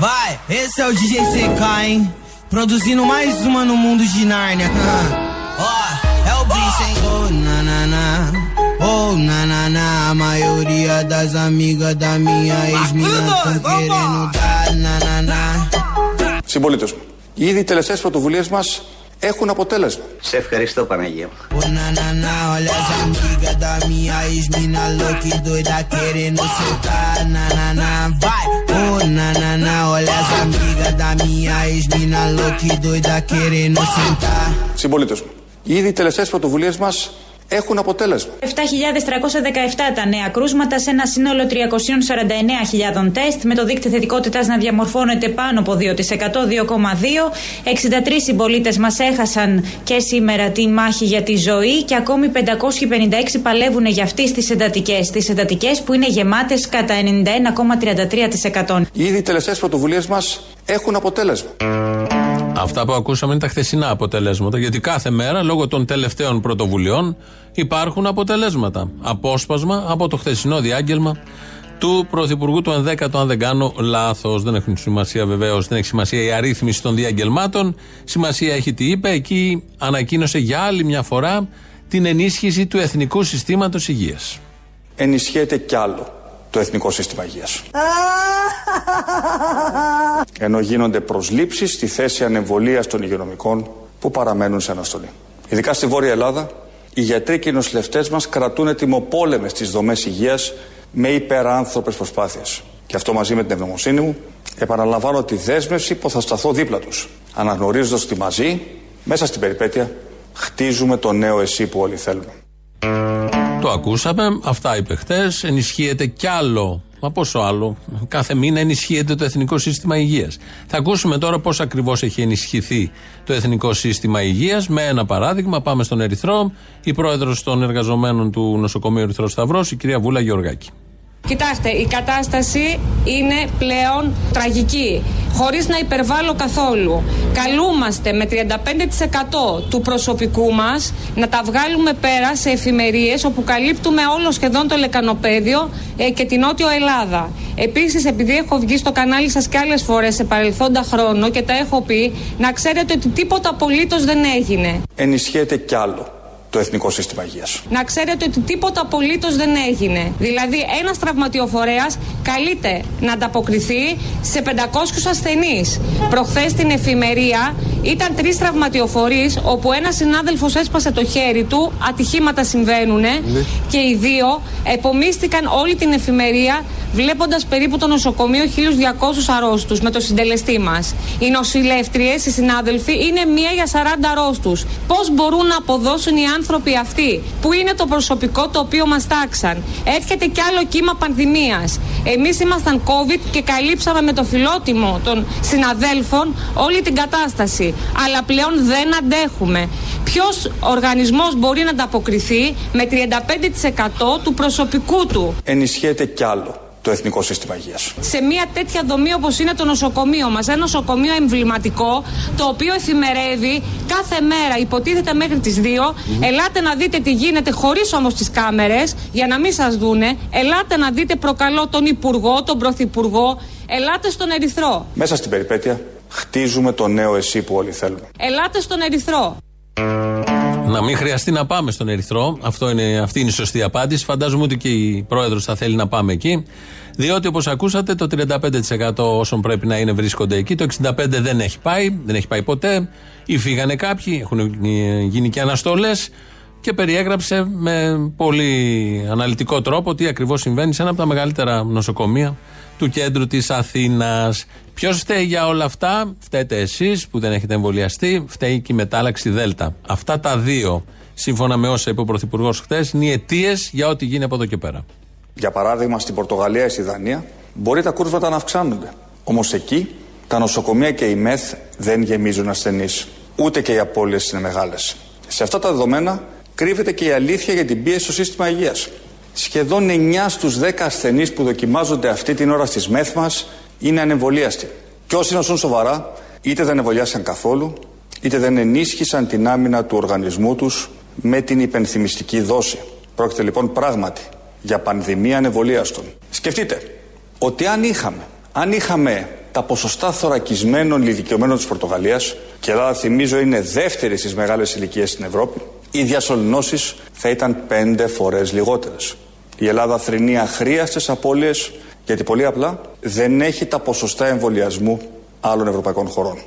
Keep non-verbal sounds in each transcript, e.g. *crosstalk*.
Vai, esse é o DJ CK, hein? Produzindo mais uma no mundo de Nárnia. *laughs* Ó, é o bicho, hein? Oh, na, na, na. Oh, na, na, na. A maioria das amigas da minha ex-mina tão querendo dar na, na, na. Συμπολίτε μου, ήδη οι τελευταίε πρωτοβουλίε μα Έχουν αποτέλεσμα. Σε ευχαριστώ το Πανέργεια. Συμπολίτες μου, ήδη τελευταίες από το μας έχουν αποτέλεσμα. 7.317 τα νέα κρούσματα σε ένα σύνολο 349.000 τεστ, με το δίκτυο θετικότητας να διαμορφώνεται πάνω από 2%, 2,2. 63 συμπολίτες μας έχασαν και σήμερα τη μάχη για τη ζωή και ακόμη 556 παλεύουν για αυτή τις εντατικές. Τις εντατικές που είναι γεμάτες κατά 91,33%. Ήδη οι τελευταίες πρωτοβουλίες μας έχουν αποτέλεσμα. Αυτά που ακούσαμε είναι τα χθεσινά αποτελέσματα. Γιατί κάθε μέρα, λόγω των τελευταίων πρωτοβουλειών, υπάρχουν αποτελέσματα. Απόσπασμα από το χθεσινό διάγγελμα του Πρωθυπουργού του 11ου, αν δεν κάνω λάθος. Δεν έχουν σημασία βεβαίως, δεν έχει σημασία η αρρύθμιση των διαγγελμάτων. Σημασία έχει τι είπε. Εκεί ανακοίνωσε για άλλη μια φορά την ενίσχυση του Εθνικού Συστήματος Υγείας. Ενισχύεται κι άλλο το Εθνικό Σύστημα Υγείας. Ενώ γίνονται προσλήψεις στη θέση ανεμβολίας των υγειονομικών που παραμένουν σε αναστολή. Ειδικά στη Βόρεια Ελλάδα, οι γιατροί και οι νοσηλευτές μας κρατούν τιμοπόλεμες τις δομές υγείας με υπεράνθρωπες προσπάθειες. Και αυτό μαζί με την ευγνωμοσύνη μου, επαναλαμβάνω τη δέσμευση που θα σταθώ δίπλα τους, αναγνωρίζοντας ότι μαζί, μέσα στην περιπέτεια, χτίζουμε το νέο εσύ που όλοι θέλουμε. Το ακούσαμε, αυτά είπε χθες. Ενισχύεται κι άλλο. Μα πόσο άλλο. Κάθε μήνα ενισχύεται το Εθνικό Σύστημα Υγείας. Θα ακούσουμε τώρα πώς ακριβώς έχει ενισχυθεί το Εθνικό Σύστημα Υγείας. Με ένα παράδειγμα, πάμε στον Ερυθρό. Η πρόεδρος των εργαζομένων του νοσοκομείου Ερυθρό Σταυρός, η κυρία Βούλα Γεωργάκη. Κοιτάξτε, η κατάσταση είναι πλέον τραγική. Χωρίς να υπερβάλλω καθόλου. Καλούμαστε με 35% του προσωπικού μας να τα βγάλουμε πέρα σε εφημερίες όπου καλύπτουμε όλο σχεδόν το λεκανοπέδιο ε, και την Νότιο Ελλάδα. Επίσης, επειδή έχω βγει στο κανάλι σας και άλλες φορές σε παρελθόντα χρόνο και τα έχω πει, να ξέρετε ότι τίποτα απολύτως δεν έγινε. Ενισχύεται κι άλλο το Εθνικό Σύστημα Υγείας. Να ξέρετε ότι τίποτα απολύτως δεν έγινε. Δηλαδή, ένας τραυματιοφορέας καλείται να ανταποκριθεί σε 500 ασθενείς. Προχθές στην εφημερία ήταν τρεις τραυματιοφορείς, όπου ένας συνάδελφος έσπασε το χέρι του, ατυχήματα συμβαίνουν και οι δύο επομίστηκαν όλη την εφημερία βλέποντας περίπου το νοσοκομείο 1.200 αρρώστους με το συντελεστή μας. Οι νοσηλεύτριες, οι συνάδελφοι, είναι μία για 40 αρρώστους. Πώς μπορούν να αποδώσουν οι άνθρωποι αυτοί, που είναι το προσωπικό το οποίο μας τάξαν. Έρχεται κι άλλο κύμα πανδημίας. Εμείς ήμασταν COVID και καλύψαμε με το φιλότιμο των συναδέλφων όλη την κατάσταση. Αλλά πλέον δεν αντέχουμε. Ποιος οργανισμός μπορεί να ανταποκριθεί με 35% του προσωπικού του; Ενισχύεται κι άλλο το Εθνικό Σύστημα Υγείας. σε μια τέτοια δομή όπως είναι το νοσοκομείο μας. Ένα νοσοκομείο εμβληματικό, το οποίο εφημερεύει κάθε μέρα, υποτίθεται μέχρι τις 2. Ελάτε να δείτε τι γίνεται χωρίς όμως τις κάμερες, για να μην σας δούνε. Ελάτε να δείτε προκαλώ τον Υπουργό, τον Πρωθυπουργό. Ελάτε στον Ερυθρό. Μέσα στην περιπέτεια χτίζουμε το νέο εσύ που όλοι θέλουμε. Ελάτε στον Ερυθρό. Να μην χρειαστεί να πάμε στον Ερυθρό. Αυτό είναι, αυτή είναι η σωστή απάντηση. Φαντάζομαι ότι και η πρόεδρος θα θέλει να πάμε εκεί. Διότι όπως ακούσατε, το 35% όσων πρέπει να είναι βρίσκονται εκεί. Το 65% δεν έχει πάει, δεν έχει πάει ποτέ. Ή φύγανε κάποιοι, έχουν γίνει και αναστολές. Και περιέγραψε με πολύ αναλυτικό τρόπο τι ακριβώς συμβαίνει σε ένα από τα μεγαλύτερα νοσοκομεία του κέντρου της Αθήνας. Ποιος φταίει για όλα αυτά, φταίτε εσείς που δεν έχετε εμβολιαστεί, φταίει και η μετάλλαξη Δέλτα. Αυτά τα δύο, σύμφωνα με όσα είπε ο Πρωθυπουργός χθες, είναι οι αιτίες για ό,τι γίνει από εδώ και πέρα. Για παράδειγμα, στην Πορτογαλία ή στη Δανία μπορεί τα κούρβατα να αυξάνονται. Όμως εκεί τα νοσοκομεία και οι ΜΕΘ δεν γεμίζουν ασθενείς. Ούτε και οι απώλειες είναι μεγάλες. Σε αυτά τα δεδομένα κρύβεται και η αλήθεια για την πίεση στο σύστημα υγείας. Σχεδόν 9 στους 10 ασθενείς που δοκιμάζονται αυτή την ώρα στις ΜΕΘ μας είναι ανεμβολίαστοι. Και όσοι νοσούν σοβαρά, είτε δεν εμβολιάσαν καθόλου, είτε δεν ενίσχυσαν την άμυνα του οργανισμού τους με την υπενθυμιστική δόση. Πρόκειται λοιπόν πράγματι για πανδημία ανεβολίαστων. Σκεφτείτε ότι αν είχαμε, αν είχαμε τα ποσοστά θωρακισμένων ηλικιωμένων της Πορτογαλίας, και η Ελλάδα θυμίζω είναι δεύτερη στις μεγάλες ηλικίες στην Ευρώπη, οι διασωληνώσεις θα ήταν πέντε φορές λιγότερες. Η Ελλάδα θρυνεί αχρίαστες απώλειες γιατί πολύ απλά δεν έχει τα ποσοστά εμβολιασμού άλλων ευρωπαϊκών χωρών.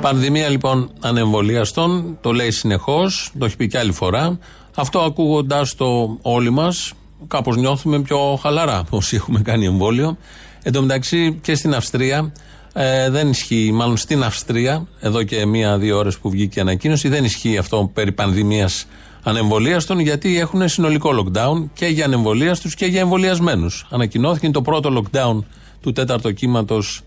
Πανδημία λοιπόν ανεμβολιαστών, το λέει συνεχώς, το έχει πει και άλλη φορά. Αυτό ακούγοντά το όλοι μας, κάπως νιώθουμε πιο χαλαρά όσοι έχουμε κάνει εμβόλιο. Εν τω μεταξύ και στην Αυστρία ε, δεν ισχύει, μάλλον στην Αυστρία, εδώ και μία-δύο ώρες που βγήκε η ανακοίνωση, δεν ισχύει αυτό περί πανδημίας ανεμβολίαστων, γιατί έχουν συνολικό lockdown και για ανεμβολίαστου και για εμβολιασμένους. Ανακοινώθηκε το πρώτο lockdown του τέταρτου κύματος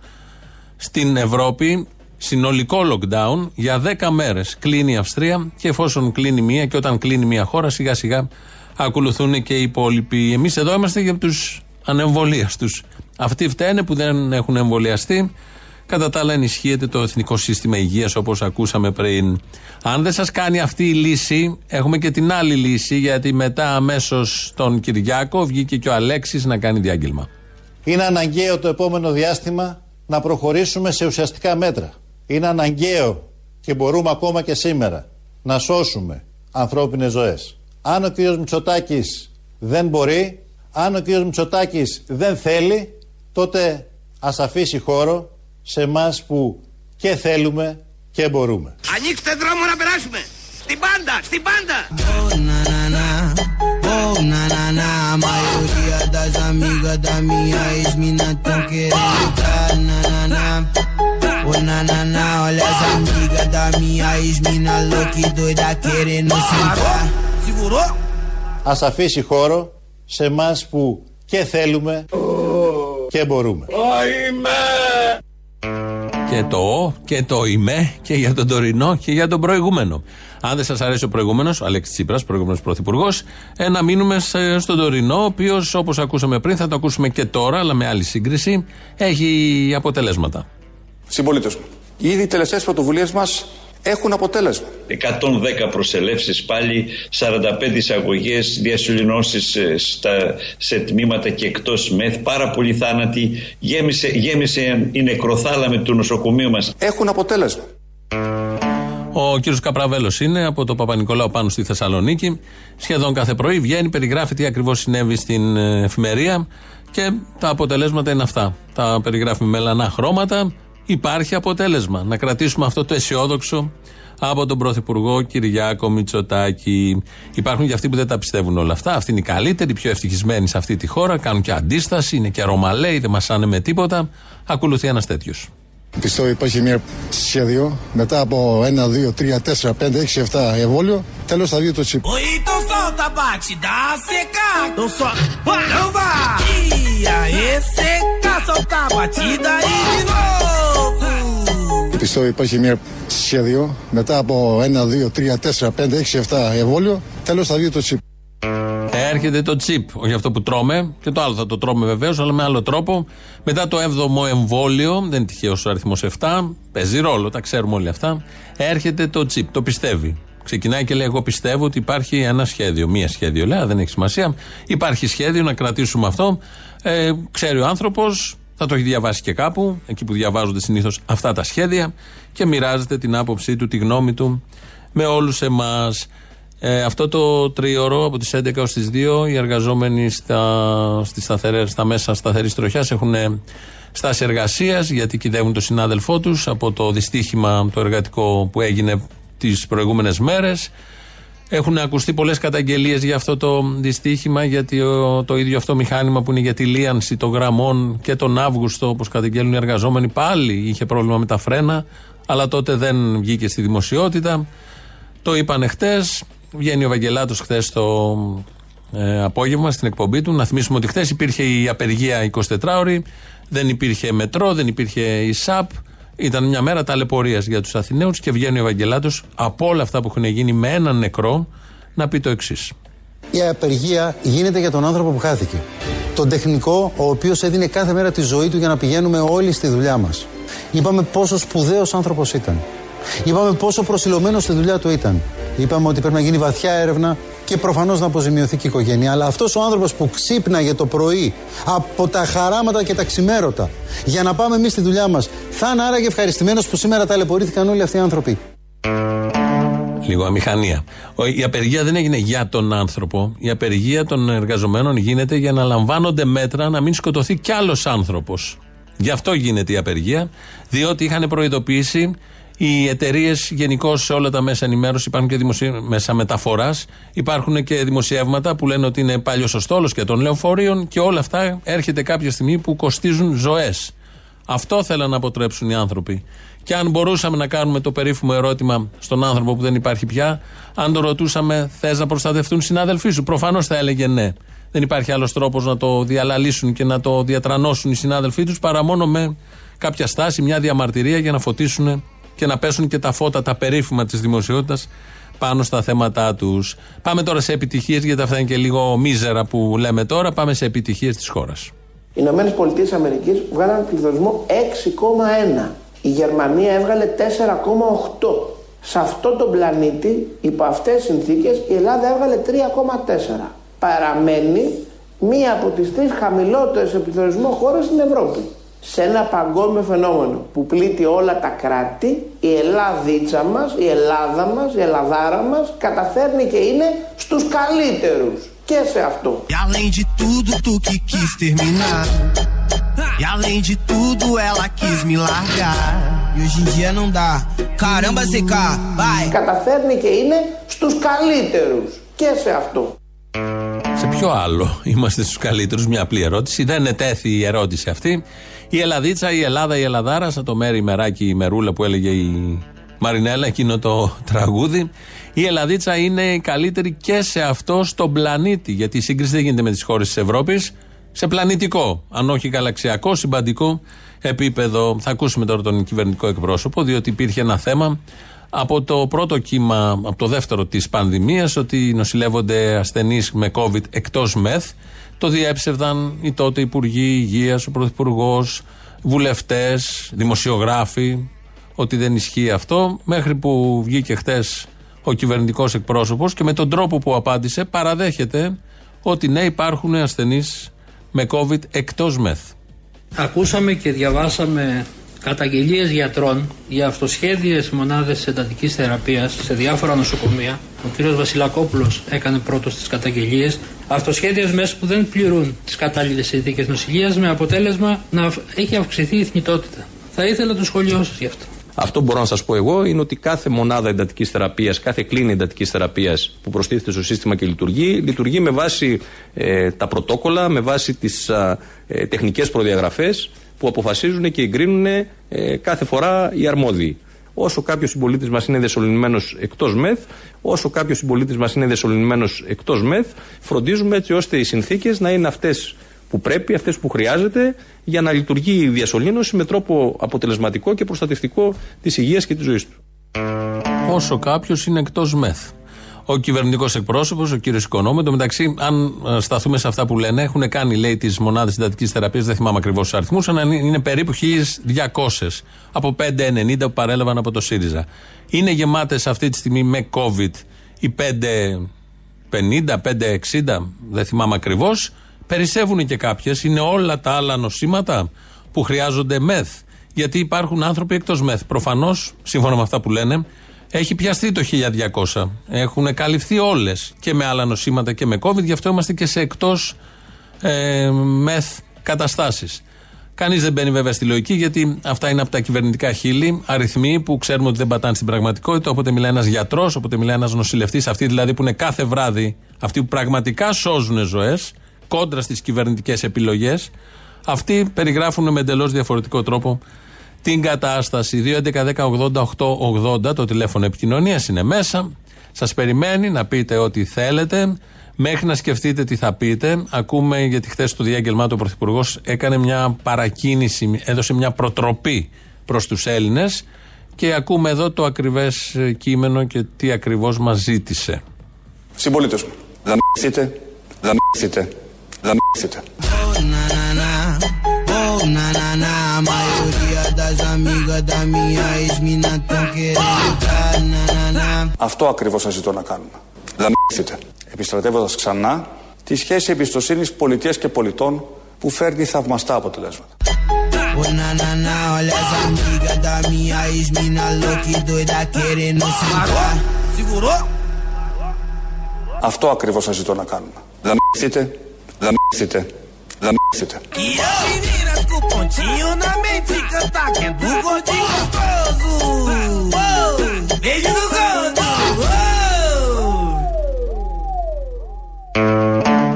στην Ευρώπη. Συνολικό lockdown για 10 μέρες. Κλείνει η Αυστρία και εφόσον κλείνει μία και όταν κλείνει μία χώρα, σιγά σιγά ακολουθούν και οι υπόλοιποι. Εμείς εδώ είμαστε για τους ανεμβολίαστους. Αυτοί φταίνε που δεν έχουν εμβολιαστεί. Κατά τα άλλα, ενισχύεται το εθνικό σύστημα υγείας όπως ακούσαμε πριν. Αν δεν σας κάνει αυτή η λύση, έχουμε και την άλλη λύση, γιατί μετά αμέσως τον Κυριάκο βγήκε και ο Αλέξης να κάνει διάγγελμα. Είναι αναγκαίο το επόμενο διάστημα να προχωρήσουμε σε ουσιαστικά μέτρα. Είναι αναγκαίο και μπορούμε ακόμα και σήμερα να σώσουμε ανθρώπινες ζωές. Αν ο κ. Μητσοτάκης δεν μπορεί, αν ο κ. Μητσοτάκης δεν θέλει, τότε ας αφήσει χώρο σε εμάς που και θέλουμε και μπορούμε. Ανοίξτε δρόμο να περάσουμε. Στην πάντα, στην πάντα! Α αφήσει χώρο, σε εμάς που και θέλουμε και μπορούμε. Και το ο και το είμαι και για τον τωρινό και για τον προηγούμενο. Αν δεν σας αρέσει ο προηγούμενος, ο Αλέξης Τσίπρας, προηγούμενος πρωθυπουργός, ε, να μείνουμε στον τωρινό, ο οποίος όπως ακούσαμε πριν, θα το ακούσουμε και τώρα, αλλά με άλλη σύγκριση, έχει αποτελέσματα. Συμπολίτες μου, ήδη οι τελευταίες πρωτοβουλίες μας έχουν αποτέλεσμα. 110 προσελεύσεις πάλι, 45 εισαγωγές, διασωληνώσεις ε, στα, σε τμήματα και εκτός ΜΕΘ, πάρα πολλοί θάνατοι, γέμισε, γέμισε η νεκροθάλαμη του νοσοκομείου μας. Έχουν αποτέλεσμα. Ο κύριος Καπραβέλος είναι από το Παπα-Νικολάου πάνω στη Θεσσαλονίκη. Σχεδόν κάθε πρωί βγαίνει, περιγράφει τι ακριβώς συνέβη στην ε, εφημερία και τα αποτελέσματα είναι αυτά. Τα περιγράφει με μελανά χρώματα. Υπάρχει αποτέλεσμα. Να κρατήσουμε αυτό το αισιόδοξο από τον Πρωθυπουργό Κυριάκο Μητσοτάκη. Υπάρχουν και αυτοί που δεν τα πιστεύουν όλα αυτά. Αυτοί είναι οι καλύτεροι, οι πιο ευτυχισμένοι σε αυτή τη χώρα. Κάνουν και αντίσταση, είναι και αρωμαλαίοι, δεν μασάνε με τίποτα. Ακολουθεί ένας τέτοιος. Πιστεύω υπάρχει μια σχέδιο μετά από 1, 2, 3, 4, 5, 6, 7 εμβόλιο. Τέλος θα βγει το τσίπ. Oi, então solta, bate, dá seca. Então só. Vai, não vai. E aí, seca, solta a batida e de novo. Πιστεύω υπάρχει μια σχέδιο μετά από 1, 2, 3, 4, 5, 6, 7 εμβόλιο. Τέλος θα βγει το τσίπ. Έρχεται το τσίπ, όχι αυτό που τρώμε, και το άλλο θα το τρώμε βεβαίως, αλλά με άλλο τρόπο. Μετά το 7ο εμβόλιο, δεν είναι τυχαίος ο αριθμός 7, παίζει ρόλο, τα ξέρουμε όλοι αυτά. Έρχεται το τσίπ, το πιστεύει. Ξεκινάει και λέει: Εγώ πιστεύω ότι υπάρχει ένα σχέδιο. Μία σχέδιο, λέει, δεν έχει σημασία. Υπάρχει σχέδιο να κρατήσουμε αυτό. Ε, ξέρει ο άνθρωπος, θα το έχει διαβάσει και κάπου, εκεί που διαβάζονται συνήθως αυτά τα σχέδια, και μοιράζεται την άποψή του, τη γνώμη του με όλους εμάς. Ε, αυτό το τρίωρο από τις 11 ως τις 2 οι εργαζόμενοι στα, στις σταθερές, στα μέσα σταθερής τροχιάς έχουν στάση εργασίας γιατί κυδεύουν το συνάδελφό τους από το δυστύχημα το εργατικό που έγινε τις προηγούμενες μέρες. Έχουν ακουστεί πολλές καταγγελίες για αυτό το δυστύχημα γιατί το ίδιο αυτό μηχάνημα που είναι για τη λίανση των γραμμών και τον Αύγουστο όπως καταγγέλνουν οι εργαζόμενοι πάλι είχε πρόβλημα με τα φρένα αλλά τότε δεν βγήκε στη δημοσιότητα. Το είπαν χτες Βγαίνει ο Βαγγελάτος χθε το ε, απόγευμα στην εκπομπή του. Να θυμίσουμε ότι χθε υπήρχε η απεργία 24ωρη, δεν υπήρχε μετρό, δεν υπήρχε η ΣΑΠ. Ήταν μια μέρα ταλαιπωρίας για τους Αθηναίους και βγαίνει ο Ευαγγελάτος από όλα αυτά που έχουν γίνει με έναν νεκρό να πει το εξής. Η απεργία γίνεται για τον άνθρωπο που χάθηκε. Τον τεχνικό, ο οποίος έδινε κάθε μέρα τη ζωή του για να πηγαίνουμε όλοι στη δουλειά μας. Είπαμε πόσο σπουδαίος άνθρωπος ήταν. Είπαμε πόσο προσιλωμένος στη δουλειά του ήταν. Είπαμε ότι πρέπει να γίνει βαθιά έρευνα και προφανώς να αποζημιωθεί και η οικογένεια. Αλλά αυτός ο άνθρωπος που ξύπναγε το πρωί από τα χαράματα και τα ξημέρωτα για να πάμε εμείς στη δουλειά μας, θα είναι άραγε ευχαριστημένος που σήμερα ταλαιπωρήθηκαν όλοι αυτοί οι άνθρωποι. Λίγο αμηχανία. Η απεργία δεν έγινε για τον άνθρωπο. Η απεργία των εργαζομένων γίνεται για να λαμβάνονται μέτρα να μην σκοτωθεί κι άλλος άνθρωπος. Γι' αυτό γίνεται η απεργία, διότι είχαν προειδοποιήσει οι εταιρείες γενικώ σε όλα τα μέσα ενημέρωσης, υπάρχουν και δημοσια... μέσα μεταφοράς, υπάρχουν και δημοσιεύματα που λένε ότι είναι πάλι ο στόλος και των λεωφορείων και όλα αυτά έρχεται κάποια στιγμή που κοστίζουν ζωές. Αυτό θέλαν να αποτρέψουν οι άνθρωποι. Και αν μπορούσαμε να κάνουμε το περίφημο ερώτημα στον άνθρωπο που δεν υπάρχει πια, αν το ρωτούσαμε, θες να προστατευτούν οι συνάδελφοί σου, προφανώς θα έλεγε ναι. Δεν υπάρχει άλλος τρόπος να το διαλαλήσουν και να το διατρανώσουν οι συνάδελφοί τους παρά μόνο με κάποια στάση, μια διαμαρτυρία για να φωτίσουν και να πέσουν και τα φώτα, τα περίφημα της δημοσιότητας πάνω στα θέματα τους. Πάμε τώρα σε επιτυχίες, γιατί αυτά είναι και λίγο μίζερα που λέμε τώρα. Πάμε σε επιτυχίες της χώρας. Οι Ηνωμένες Πολιτείες Αμερικής βγάλαν πληθωρισμό 6,1. Η Γερμανία έβγαλε 4,8. Σε αυτό τον πλανήτη, υπό αυτές τις συνθήκες, η Ελλάδα έβγαλε 3,4. Παραμένει μία από τις τρεις χαμηλότερες επιθωρισμό χώρες στην Ευρώπη σε ένα παγκόσμιο φαινόμενο που πλήττει όλα τα κράτη, η Ελλάδίτσα μας, η Ελλάδα μας, η Ελλαδάρα μας καταφέρνει και είναι στους καλύτερους και σε αυτό. E além de tudo tu que quis terminar E além de tudo ela quis me largar E hoje em dia não dá Caramba CK, vai Καταφέρνει και είναι στους καλύτερους και σε αυτό. Σε ποιο άλλο είμαστε στους καλύτερους, μια απλή ερώτηση. Δεν ετέθη η ερώτηση αυτή. Η Ελλαδίτσα, η Ελλάδα, η Ελλαδάρα, σαν το μέρη μεράκι η μερούλα που έλεγε η Μαρινέλα, εκείνο το τραγούδι. Η Ελλαδίτσα είναι η καλύτερη και σε αυτό στον πλανήτη. Γιατί η σύγκριση δεν γίνεται με τις χώρες της Ευρώπης, σε πλανητικό, αν όχι γαλαξιακό, συμπαντικό επίπεδο. Θα ακούσουμε τώρα τον κυβερνητικό εκπρόσωπο, διότι υπήρχε ένα θέμα από το πρώτο κύμα, από το δεύτερο της πανδημίας, ότι νοσηλεύονται ασθενείς με COVID εκτός ΜΕΘ. Το διέψευδαν οι τότε Υπουργοί Υγείας, ο Πρωθυπουργός, βουλευτές, δημοσιογράφοι, ότι δεν ισχύει αυτό. Μέχρι που βγήκε χτες ο κυβερνητικός εκπρόσωπος και με τον τρόπο που απάντησε παραδέχεται ότι ναι, υπάρχουν ασθενείς με COVID εκτός ΜΕΘ. Ακούσαμε και διαβάσαμε καταγγελίες γιατρών για αυτοσχέδιες μονάδες εντατικής θεραπείας σε διάφορα νοσοκομεία. Ο κ. Βασιλακόπουλος έκανε πρώτος τις καταγγελίες. Αυτοσχέδιες μέσα που δεν πληρούν τις κατάλληλες συνθήκες νοσηλείας με αποτέλεσμα να έχει αυξηθεί η θνητότητα. Θα ήθελα το σχόλιο σας γι' αυτό. Αυτό που μπορώ να σας πω εγώ είναι ότι κάθε μονάδα εντατικής θεραπείας, κάθε κλίνη εντατικής θεραπείας που προστίθεται στο σύστημα και λειτουργεί, λειτουργεί με βάση ε, τα πρωτόκολλα, με βάση τις ε, τεχνικές προδιαγραφές που αποφασίζουν και εγκρίνουν ε, κάθε φορά οι αρμόδιοι. Όσο κάποιος συμπολίτης μας είναι δεσολυνημένο εκτός ΜΕΘ, όσο κάποιος συμπολίτης μας είναι δεσολυνημένο εκτός ΜΕΘ, φροντίζουμε έτσι ώστε οι συνθήκες να είναι αυτές που πρέπει, αυτές που χρειάζεται, για να λειτουργεί η διασωλήνωση με τρόπο αποτελεσματικό και προστατευτικό της υγείας και της ζωής του. Όσο κάποιος είναι εκτός ΜΕΘ. Ο κυβερνητικός εκπρόσωπος, ο κύριος Οικονόμου, το μεταξύ, αν ε, σταθούμε σε αυτά που λένε, έχουν κάνει, λέει, τις μονάδες συντατικής θεραπείας, δεν θυμάμαι ακριβώς τους αριθμούς, αλλά είναι περίπου 1200 από 590 που παρέλαβαν από το ΣΥΡΙΖΑ. Είναι γεμάτες αυτή τη στιγμή με COVID οι 550, 560, δεν θυμάμαι ακριβώς. Περισσεύουν και κάποιες. Είναι όλα τα άλλα νοσήματα που χρειάζονται μεθ. Γιατί υπάρχουν άνθρωποι εκτός μεθ. Προφανώς, σύμφωνα με αυτά που λένε, έχει πιαστεί το 1200. Έχουν καλυφθεί όλες και με άλλα νοσήματα και με COVID. Γι' αυτό είμαστε και σε εκτός ε, μεθ καταστάσεις. Κανείς δεν μπαίνει βέβαια στη λογική, γιατί αυτά είναι από τα κυβερνητικά χείλη, αριθμοί που ξέρουμε ότι δεν πατάνε στην πραγματικότητα. Όποτε μιλάει ένας γιατρός, όποτε μιλάει ένας νοσηλευτής, αυτοί δηλαδή που είναι κάθε βράδυ, αυτοί που πραγματικά σώζουν ζωές, κόντρα στις κυβερνητικές επιλογές, αυτοί περιγράφουν με εντελώς διαφορετικό τρόπο την κατάσταση. 2.11.10.80.880 το τηλέφωνο επικοινωνίας είναι μέσα. Σας περιμένει να πείτε ό,τι θέλετε. Μέχρι να σκεφτείτε τι θα πείτε, ακούμε γιατί χθες το διάγγελμά του ο Πρωθυπουργός έκανε μια παρακίνηση, έδωσε μια προτροπή προς τους Έλληνες και ακούμε εδώ το ακριβές κείμενο και τι ακριβώς μας ζήτησε. Συμπολίτες μου, δαμηθείτε, δαμηθείτε, δαμηθείτε. Oh, na, na, na, a maioria das amigas da minha ex-mina tão querendo tá, na, na, na. Αυτό ακριβώς σας ζητώ να κάνουμε. γαμηθείτε. Επιστρατεύοντας ξανά τη σχέση εμπιστοσύνης πολιτείας και πολιτών που φέρνει θαυμαστά αποτελέσματα. Ô na na na, olha as amigas da minha ex-mina louca e doida querendo sentar. Segurou? Αυτό ακριβώς σας ζητώ να κάνουμε. Γαμηθείτε, γαμηθείτε, γαμηθείτε. E eu, meninas com pontinho na mente, cantar que é do gordinho gostoso. Uou, Beijo do gordo. Uou.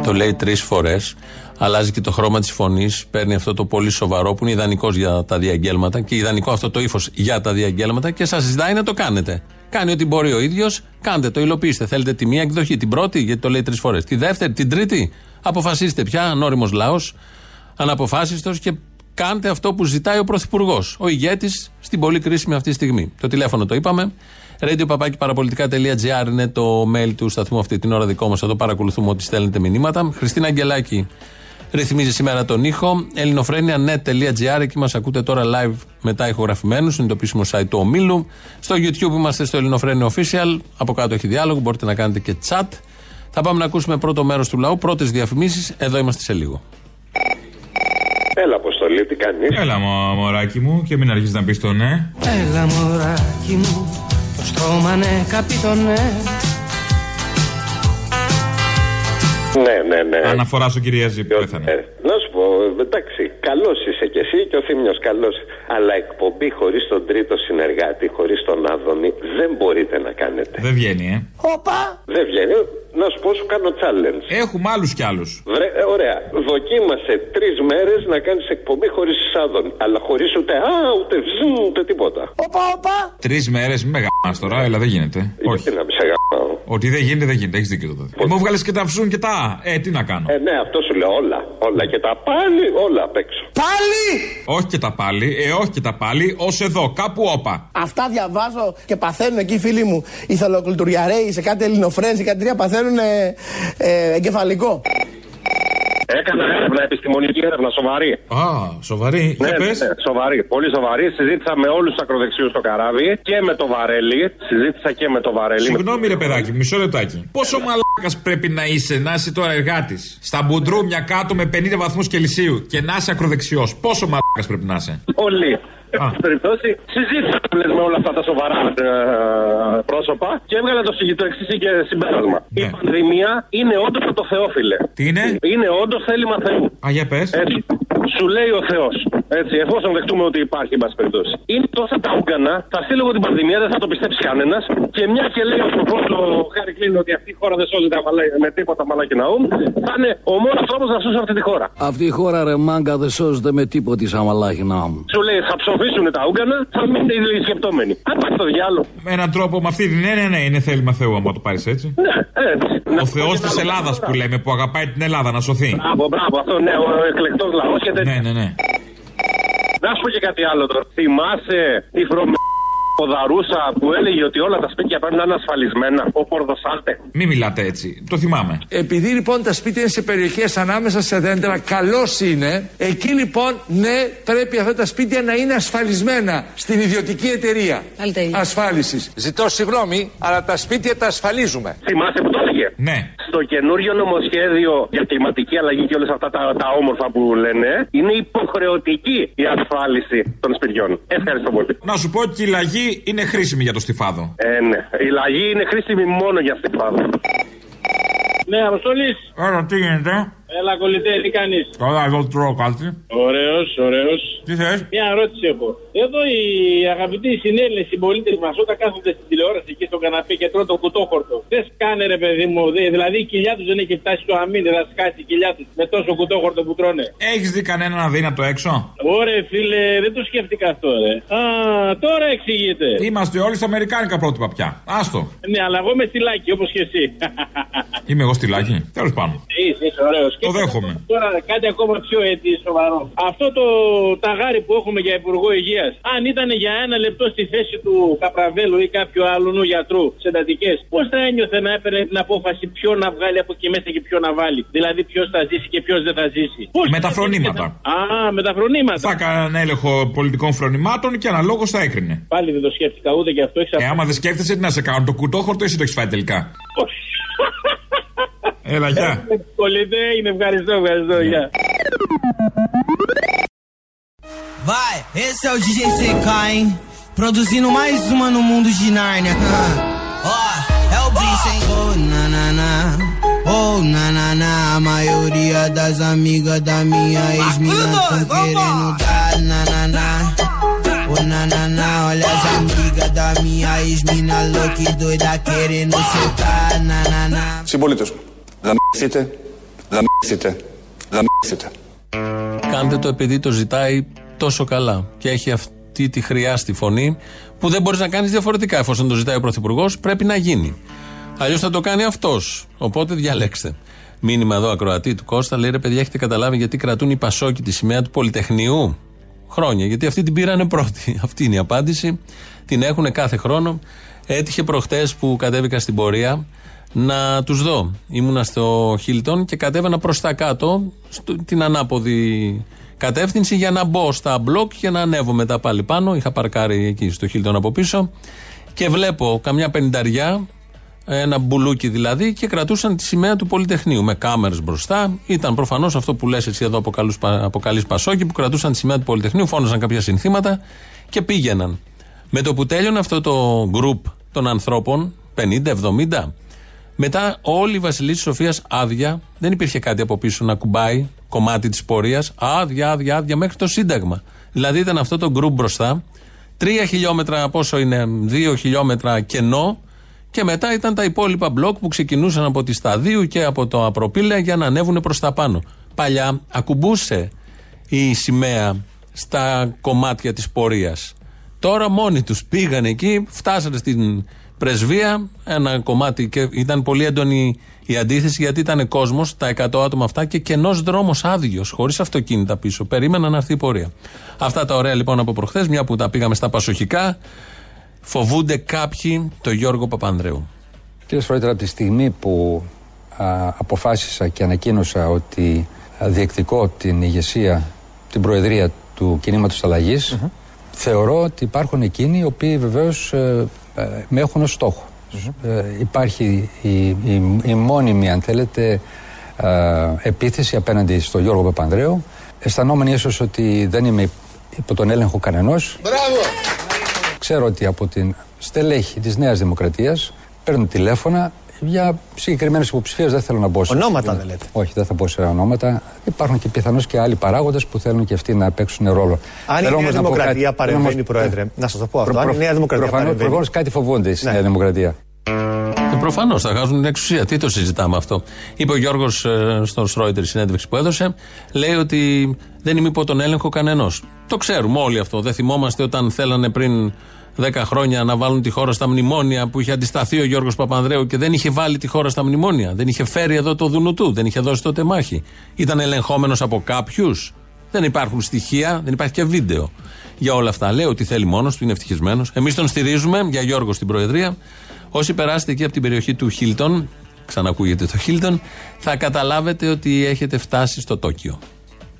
Το λέει τρεις φορές. Αλλάζει και το χρώμα της φωνής. Παίρνει αυτό το πολύ σοβαρό που είναι ιδανικός για τα διαγγέλματα και ιδανικό αυτό το ύφος για τα διαγγέλματα και σας ζητάει να το κάνετε. Κάνει ό,τι μπορεί ο ίδιος, κάντε το, υλοποιήστε. Θέλετε τη μία εκδοχή, την πρώτη, γιατί το λέει τρεις φορές. Τη δεύτερη, την τρίτη. Αποφασίστε πια, ανώριμος λαός, αναποφάσιστος και κάντε αυτό που ζητάει ο Πρωθυπουργός. Ο ηγέτης στην πολύ κρίσιμη αυτή στιγμή. Το τηλέφωνο το είπαμε. radio είναι το mail του σταθμού αυτή την ώρα δικό μας. Εδώ παρακολουθούμε ότι στέλνετε μηνύματα. Χριστίνα Αγγελάκη ρυθμίζει σήμερα τον ήχο. ελληνοφρένια.net.gr εκεί μας ακούτε τώρα live μετά ηχογραφημένους. Είναι το επίσημο site του ομίλου. Στο YouTube είμαστε στο Ελληνοφρένια Official. Από κάτω έχει διάλογο. Μπορείτε να κάνετε και chat. Θα πάμε να ακούσουμε πρώτο μέρος του λαού. Πρώτες διαφημίσεις. Εδώ είμαστε σε λίγο. Έλα, Αποστολή, τι κάνεις; Έλα, μω, μωράκι μου, και μην αρχίσεις να πεις το ναι. Έλα, μωράκι μου, το στόμα ναι, καπιτονέ. Ναι, ναι, ναι. Αναφορά στον κυρία Ζή που πέθανε. Ε, να σου πω, εντάξει, καλός είσαι κι εσύ και ο Θήμιος καλός. Αλλά εκπομπή χωρίς τον τρίτο συνεργάτη, χωρίς τον Άδωνη, δεν μπορείτε να κάνετε. Δεν βγαίνει, ε. Όπα! Δεν βγαίνει. Να σου πω, σου κάνω challenge. Έχουμε άλλους κι άλλους. Βρε, ε, ωραία. Δοκίμασε τρεις μέρες να κάνεις εκπομπή χωρίς Άδωνη. Αλλά χωρίς ούτε α, ούτε βζ, ούτε τίποτα. Όπα, όπα! Τρεις μέρες, με γαμάς τώρα, αλλά δεν γίνεται. Όχι. Γιατί να μην σε γαμάω. Ότι δεν γίνεται, δεν γίνεται. Έχεις δίκιο τότε. Ε, μου βγάλες και τα βζουν και τα α. Ε, τι να κάνω. Ε, ναι, αυτό σου λέω όλα. Όλα και τα πάλι, όλα απ' έξω. Πάλι! Όχι και τα πάλι, ε, όχι και τα πάλι, ως εδώ, κάπου όπα. Αυτά διαβάζω και παθαίνουν εκεί φίλοι μου οι θελοκλητουριαρέοι σε κάτι ελληνοφρένς, σε κάτι τρία παθαίνουν ε, ε, εγκεφαλικό. Έκανα έρευνα, επιστημονική έρευνα, σοβαρή. Α, σοβαρή. Ναι, Για πες. ναι, σοβαρή, πολύ σοβαρή. Συζήτησα με όλους τους ακροδεξιούς στο καράβι και με το Βαρέλι. Συζήτησα και με το Βαρέλι. Συγγνώμη, ρε παιδάκι, μισό λεπτάκι. Πόσο μαλάκας πρέπει να είσαι, να είσαι τώρα εργάτης, στα μπουντρούμια κάτω με 50 βαθμούς Κελσίου και να είσαι ακροδεξιός. Πόσο μαλάκας πρέπει να είσαι. Πολύ. Εν πάση περιπτώσει, συζήτησα λες, με όλα αυτά τα σοβαρά ε, πρόσωπα και έβγαλα το, συγκ- το εξής και συμπέρασμα. Η πανδημία είναι όντως το Θεόφιλε. Τι είναι; Είναι όντως θέλημα Θεού. Α, για πες. Έτσι. Σου λέει ο Θεός. Έτσι, εφόσον δεχτούμε ότι υπάρχει, εν πάση περιπτώσει. Είναι τόσα τα ούγκανα, θα έρθει λόγω την πανδημία, δεν θα το πιστέψει κανένας. Και μια και λέει ο προφό ο Χάρη Κλίν ότι αυτή η χώρα δεν σώζεται αμαλά- με τίποτα μαλάκι ναού, θα είναι ο μόνος τρόπος να σώσει αυτή τη χώρα. Αυτή η χώρα ρε μάγκα δεν σώζεται με τίποτη σαν μαλάχινα μου. Σου λέει θα ψοφήσουν τα ούγκανα, θα μείνουν οι σκεπτόμενοι. Αν πάει στο διάλογο. Με έναν τρόπο με αυτή την ναι, ναι, ναι, είναι θέλημα Θεού, άμα το πάρεις έτσι. Ναι, έτσι. Ο Θεός της Ελλάδας που λέμε, που αγαπάει την Ελλάδα να σωθεί. Μπράβο, μπράβο, αυτό ναι, ο εκλεκτός λαός και τέτοια. Ναι, ναι, ναι. Να σου πω και κάτι άλλο τώρα. Θυμάσαι τη φρομε... Ποδαρούσα που έλεγε ότι όλα τα σπίτια πρέπει να είναι ασφαλισμένα. Ο Πορδοσάλτε. Μην μιλάτε έτσι. Το θυμάμαι. Επειδή λοιπόν τα σπίτια είναι σε περιοχές ανάμεσα σε δέντρα, καλός είναι. Εκεί λοιπόν, ναι, πρέπει αυτά τα σπίτια να είναι ασφαλισμένα στην ιδιωτική εταιρεία ασφάλισης. Ζητώ συγγνώμη, αλλά τα σπίτια τα ασφαλίζουμε. Θυμάσαι που το έλεγε; Ναι. Στο καινούριο νομοσχέδιο για κλιματική αλλαγή και όλα αυτά τα, τα όμορφα που λένε, είναι υποχρεωτική η ασφάλιση των σπιτιών. Ευχαριστώ πολύ. Να σου πω ότι η λαγή είναι χρήσιμη για το στιφάδο. Ε, ναι. Η λαγή είναι χρήσιμη μόνο για αυτή τη φάδα. Ναι, Αποστολής. Άρα τι γίνεται; Έλα, κολλητέ, τι κάνεις; Καλά, εδώ τρώω κάτι. Ωραίος, ωραίος. Τι θες; Μια ερώτηση έχω. Εδώ οι αγαπητοί συνέλληνε συμπολίτε μας, όταν κάθονται στην τηλεόραση εκεί στο καναπέ και τρώνε το κουτόχορτο, δεν σκάνε ρε παιδί μου. δε- δηλαδή η κοιλιά τους δεν έχει φτάσει στο αμήν, δεν θα σκάσει η κοιλιά τους με τόσο κουτόχορτο που τρώνε. Έχεις δει κανέναν αδύνατο έξω; Ωραία, φίλε, δεν το σκέφτηκα αυτό, ρε. Α, τώρα εξηγείται. Είμαστε όλοι στα αμερικάνικα πρότυπα πια. Άστο. Ναι, αλλά εγώ είμαι στυλάκι, όπως και εσύ. *laughs* Είμαι εγώ στη λάκη. Τέλος πάντων. Είσαι, είσαι ωραίος. Το δέχομαι. Τώρα κάτι ακόμα πιο έτσι σοβαρό. Αυτό το ταγάρι που έχουμε για Υπουργό Υγείας, αν ήταν για ένα λεπτό στη θέση του Καπραβέλου ή κάποιου άλλου γιατρού σε εντατικές, πώς θα ένιωθε να έπαιρνε την απόφαση ποιο να βγάλει από εκεί μέσα και ποιο να βάλει; Δηλαδή ποιος θα ζήσει και ποιος δεν θα ζήσει. Πώς Με τα θα φρονήματα. Α, με τα φρονήματα. Θα έκανε έλεγχο πολιτικών φρονημάτων και αναλόγως θα έκρινε. Πάλι δεν το σκέφτηκα ούτε και αυτό. Έχεις Ε, άμα δεν σκέφτεσαι, τι να σε κάνω. Το κουτόχορτο ή εσύ το έχεις φάει τελικά. *laughs* Έλα, γεια. Κολλητέ, είναι ευχαριστώ, ευχαριστώ, γεια. Vai, esse é o DJ CK, hein? Produzindo mais uma no mundo de Nárnia. Ó, é o bicho, hein? Oh, na, na, na. Oh, na, na, na. A maioria das amigas da minha ex-mina tão querendo dar na, na, na. Oh, na, na, na. Olha as amigas da minha ex-mina louca e doida querendo soltar na, na, na. Συμπολίτες μου, γαμηθείτε, γαμηθείτε, γαμηθείτε. Κάντε το επειδή το ζητάει τόσο καλά και έχει αυτή τη χρειάστη φωνή που δεν μπορείς να κάνεις διαφορετικά. Εφόσον το ζητάει ο Πρωθυπουργός, πρέπει να γίνει. Αλλιώς θα το κάνει αυτός. Οπότε διαλέξτε. Μήνυμα εδώ ακροατή του Κώστα λέει ρε παιδιά, έχετε καταλάβει γιατί κρατούν οι Πασόκοι τη σημαία του Πολυτεχνείου; Χρόνια. Γιατί αυτοί την πήρανε πρώτη. *laughs* Αυτή είναι η απάντηση. Την έχουν κάθε χρόνο. Έτυχε προχτές που κατέβηκα στην πορεία να τους δω. Ήμουνα στο Χίλτον και κατέβαινα προς τα κάτω, στο, την ανάποδη κατεύθυνση για να μπω στα μπλοκ και να ανέβω μετά πάλι πάνω. Είχα παρκάρει εκεί στο Χίλτον από πίσω και βλέπω καμιά πενταριά, ένα μπουλούκι δηλαδή, και κρατούσαν τη σημαία του Πολυτεχνείου με κάμερες μπροστά. Ήταν προφανώς αυτό που λες εσύ εδώ αποκαλεί Πασόκι, που κρατούσαν τη σημαία του Πολυτεχνείου, φώναζαν κάποια συνθήματα και πήγαιναν. Με το που τέλειωνε αυτό το γκρουπ των ανθρώπων, 50-70, μετά όλη η Βασιλίση Σοφίας άδεια, δεν υπήρχε κάτι από πίσω να κουμπάει, κομμάτι της πορείας. Άδεια, άδεια, άδεια μέχρι το Σύνταγμα. Δηλαδή ήταν αυτό το γκρουπ μπροστά, τρία χιλιόμετρα, πόσο είναι, δύο χιλιόμετρα κενό, και μετά ήταν τα υπόλοιπα μπλοκ που ξεκινούσαν από τη Σταδίου και από το Απροπήλαια για να ανέβουν προς τα πάνω. Παλιά ακουμπούσε η σημαία στα κομμάτια της πορείας. Τώρα μόνοι τους πήγαν εκεί, φτάσανε στην πρεσβεία, ένα κομμάτι και ήταν πολύ έντονη η αντίθεση γιατί ήταν κόσμος, τα 100 άτομα αυτά και κενός δρόμος άδειος, χωρίς αυτοκίνητα πίσω. Περίμεναν να έρθει η πορεία. Αυτά τα ωραία λοιπόν από προχθές, μια που τα πήγαμε στα πασοχικά, φοβούνται κάποιοι το Γιώργο Παπανδρέου. Κύριε Σφρόιτερ, από τη στιγμή που α, αποφάσισα και ανακοίνωσα ότι α, διεκδικώ την ηγεσία, την προεδρία του κινήματος αλλαγής, θεωρώ ότι υπάρχουν εκείνοι οι οποίοι βεβαίως ε, ε, με έχουν ως στοχο Ε, υπάρχει η, η, η μόνιμη, αν θέλετε, ε, επίθεση απέναντι στον Γιώργο Παπανδρέου, αισθανόμενοι ίσως ότι δεν είμαι υπό τον έλεγχο κανενός. Μπράβο! Ξέρω ότι από την στελέχη της Νέας Δημοκρατίας παίρνουν τηλέφωνα για συγκεκριμένες υποψηφίες δεν θέλω να μπω σε. Ονόματα δεν λέτε. Όχι, δεν θα μπω σε ονόματα. Υπάρχουν και πιθανώς και άλλοι παράγοντες που θέλουν και αυτοί να παίξουν ρόλο. Αν η Θέλω Νέα όμως να πω Δημοκρατία κάτι. παρεμβαίνει, Θέλω Πρόεδρε, να σας το πω αυτό. Προ- Αν η προ- Νέα Δημοκρατία προφανώς- παρεμβαίνει. προφανώς κάτι φοβούνται στη Νέα Δημοκρατία. Ε, Προφανώς θα χάσουν την εξουσία. Τι το συζητάμε αυτό; Είπε ο Γιώργος ε, στον Σρόιτερ συνέντευξη που έδωσε, λέει ότι δεν είμαι υπό τον έλεγχο κανενός. Το ξέρουμε όλοι αυτό. Δεν θυμόμαστε όταν θέλανε πριν 10 χρόνια να βάλουν τη χώρα στα μνημόνια που είχε αντισταθεί ο Γιώργος Παπανδρέου και δεν είχε βάλει τη χώρα στα μνημόνια. Δεν είχε φέρει εδώ το Δουνουτού. Δεν είχε δώσει τότε μάχη. Ήταν ελεγχόμενος από κάποιους. Δεν υπάρχουν στοιχεία, δεν υπάρχει και βίντεο για όλα αυτά. Λέει ότι θέλει μόνος του, είναι ευτυχισμένος. Εμείς τον στηρίζουμε για Γιώργο στην Προεδρία. Όσοι περάσετε εκεί από την περιοχή του Χίλτον, ξανακούγεται το Χίλτον, θα καταλάβετε ότι έχετε φτάσει στο Τόκιο.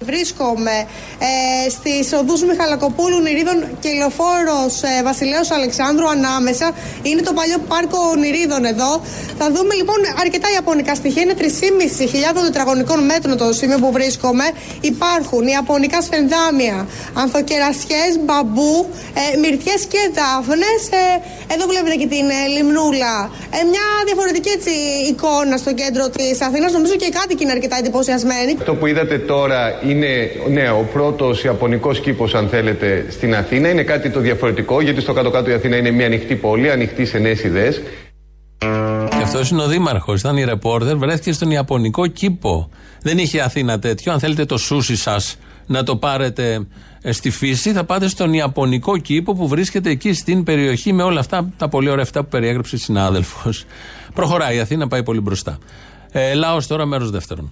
Βρίσκομαι ε, στις οδούς Μιχαλακοπούλου Νηρίδων και λεωφόρο ε, Βασιλέως Αλεξάνδρου ανάμεσα. Είναι το παλιό πάρκο Νηρίδων εδώ. Θα δούμε λοιπόν αρκετά ιαπωνικά στοιχεία. Είναι 3.500 τετραγωνικών μέτρων το σημείο που βρίσκομαι. Υπάρχουν ιαπωνικά σφενδάμια, ανθοκερασιές, μπαμπού, ε, μυρτιές και δάφνες. Ε, εδώ βλέπετε και την ε, λιμνούλα. Ε, μια διαφορετική έτσι, εικόνα στο κέντρο της Αθήνας. Νομίζω και οι κάτοικοι είναι αρκετά εντυπωσιασμένοι. Αυτό που είδατε τώρα είναι ναι, ο πρώτος Ιαπωνικός κήπος, αν θέλετε, στην Αθήνα. Είναι κάτι το διαφορετικό, γιατί στο κάτω-κάτω η Αθήνα είναι μια ανοιχτή πόλη, ανοιχτή σε νέες ιδέες. Και αυτό είναι ο Δήμαρχος. Ήταν η ρεπόρτερ, βρέθηκε στον Ιαπωνικό κήπο. Δεν είχε Αθήνα τέτοιο. Αν θέλετε το σούσι σας να το πάρετε ε, στη φύση, θα πάτε στον Ιαπωνικό κήπο που βρίσκεται εκεί στην περιοχή με όλα αυτά τα πολύ ωραία αυτά που περιέγραψε η συνάδελφος. Προχωράει η Αθήνα, πάει πολύ μπροστά. Ε, Λάο τώρα, μέρος δεύτερον.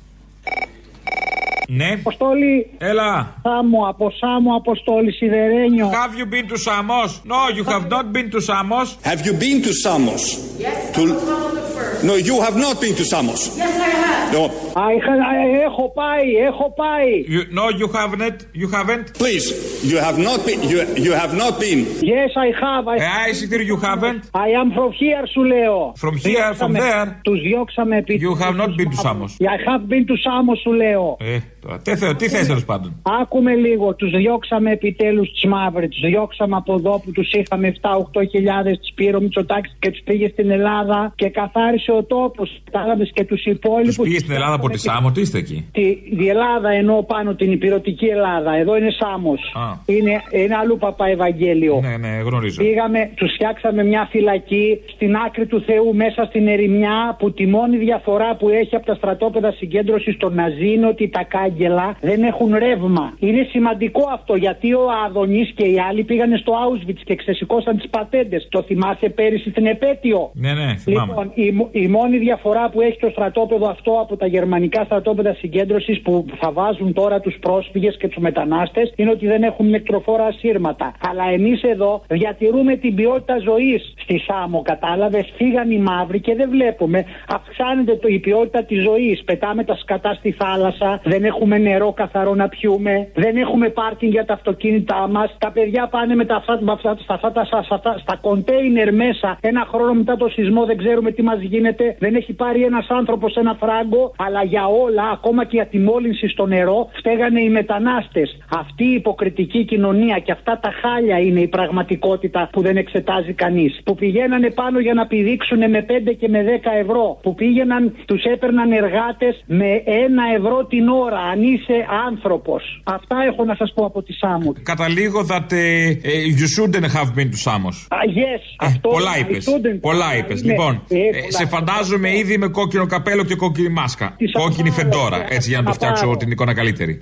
Ναι. Αποστόλη. Έλα. Σάμο, από Σάμο, Αποστόλη, Σιδερένιο. Have you been to Samos? No, you have not been to Samos. Have you been to Samos? Yes, To- No, you have not been to Samos. Yes, I have. No. I ha- έχω πάει, έχω πάει. You, no, you haven't. You haven't. Please, you have not been. You, you have not been. Yes, I have. I... Ε, εισιτήριο you haven't. I am from here, σου λέω. From here, from there. Τους διώξαμε επί... You have not been to Samos. I have been to Samos, σου λέω. Ε, τώρα, τι, θε, τι θες τέλος πάντων; Άκουμε λίγο, τους διώξαμε επιτέλους τις μαύρες, τους διώξαμε από εδώ που τους είχαμε 7-8 χιλιάδες, τις πήρε ο Μητσοτάκης και τους πήγε στην Ελλάδα και καθάρισε ο τόπος, κατάλαβες και τους υπόλοιπους. Τους πήγε στην Ελλάδα από τη Σάμο, τι είστε εκεί; Τη, η Ελλάδα εννοώ πάνω την υπηρετική Ελλάδα, εδώ είναι Σάμος. Α. Είναι, είναι αλλού Παπα Ευαγγέλιο. Ναι, ναι, γνωρίζω. Πήγαμε, τους φτιάξαμε μια φυλακή στην άκρη του Θεού μέσα στην ερημιά που τη μόνη διαφορά που έχει από τα στρατόπεδα συγκέντρωσης των Ναζί είναι ότι τα κάγκελα δεν έχουν ρεύμα. Είναι σημαντικό αυτό γιατί ο Αδονή και οι άλλοι πήγανε στο Auschwitz και ξεσηκώσαν τις πατέντες. Το θυμάσαι πέρυσι στην επέτειο; Ναι, ναι, θυμάμαι. Λοιπόν, η, μο- η μόνη διαφορά που έχει το στρατόπεδο αυτό από τα γερμανικά στρατόπεδα συγκέντρωσης που θα βάζουν τώρα τους πρόσφυγες και τους μετανάστες είναι ότι δεν έχουν ηλεκτροφόρα ασύρματα. Αλλά εμείς εδώ διατηρούμε την ποιότητα ζωής στη Σάμο, κατάλαβες; Φύγαν οι μαύροι και δεν βλέπουμε. Αυξάνεται το, η ποιότητα της ζωής. Πετάμε τα σκατά στη θάλασσα, δεν έχουμε νερό καθαρό να πιούμε, δεν έχουμε πάρκινγκ για τα αυτοκίνητά μας. Τα παιδιά πάνε με τα αυτά, με αυτά, στα, αυτά, τα- στα, στα, στα κοντέινερ μέσα ένα χρόνο μετά το σεισμό, δεν ξέρουμε τι μας γίνεται. Δεν έχει πάρει ένας άνθρωπος ένα φράγκο, αλλά για όλα, ακόμα και για τη μόλυνση στο νερό, φταίγανε οι μετανάστες. Αυτή η υποκριτική κοινωνία και αυτά τα χάλια είναι η πραγματικότητα που δεν εξετάζει κανείς. Που πηγαίνανε πάνω για να πηδήξουν με 5 και με 10 ευρώ. Που πήγαιναν, τους έπαιρναν εργάτες με 1 ευρώ την ώρα, αν είσαι άνθρωπος. Αυτά έχω να σας πω από τη Σάμου. Καταλήγω that ε, ε, you shouldn't have been to Samos. Ah, yes, αυτό Πολλά I είπες. shouldn't. Πολλά είπες. Ναι, Λοιπόν, ε, ε, πολλά. σε φαντάζομαι ήδη με κόκκινο καπέλο και κόκκινη μάσκα. Τι θα Κόκκινη πάρω, φεντόρα. τι Έτσι για να το θα φτιάξω πάρω. την εικόνα καλύτερη.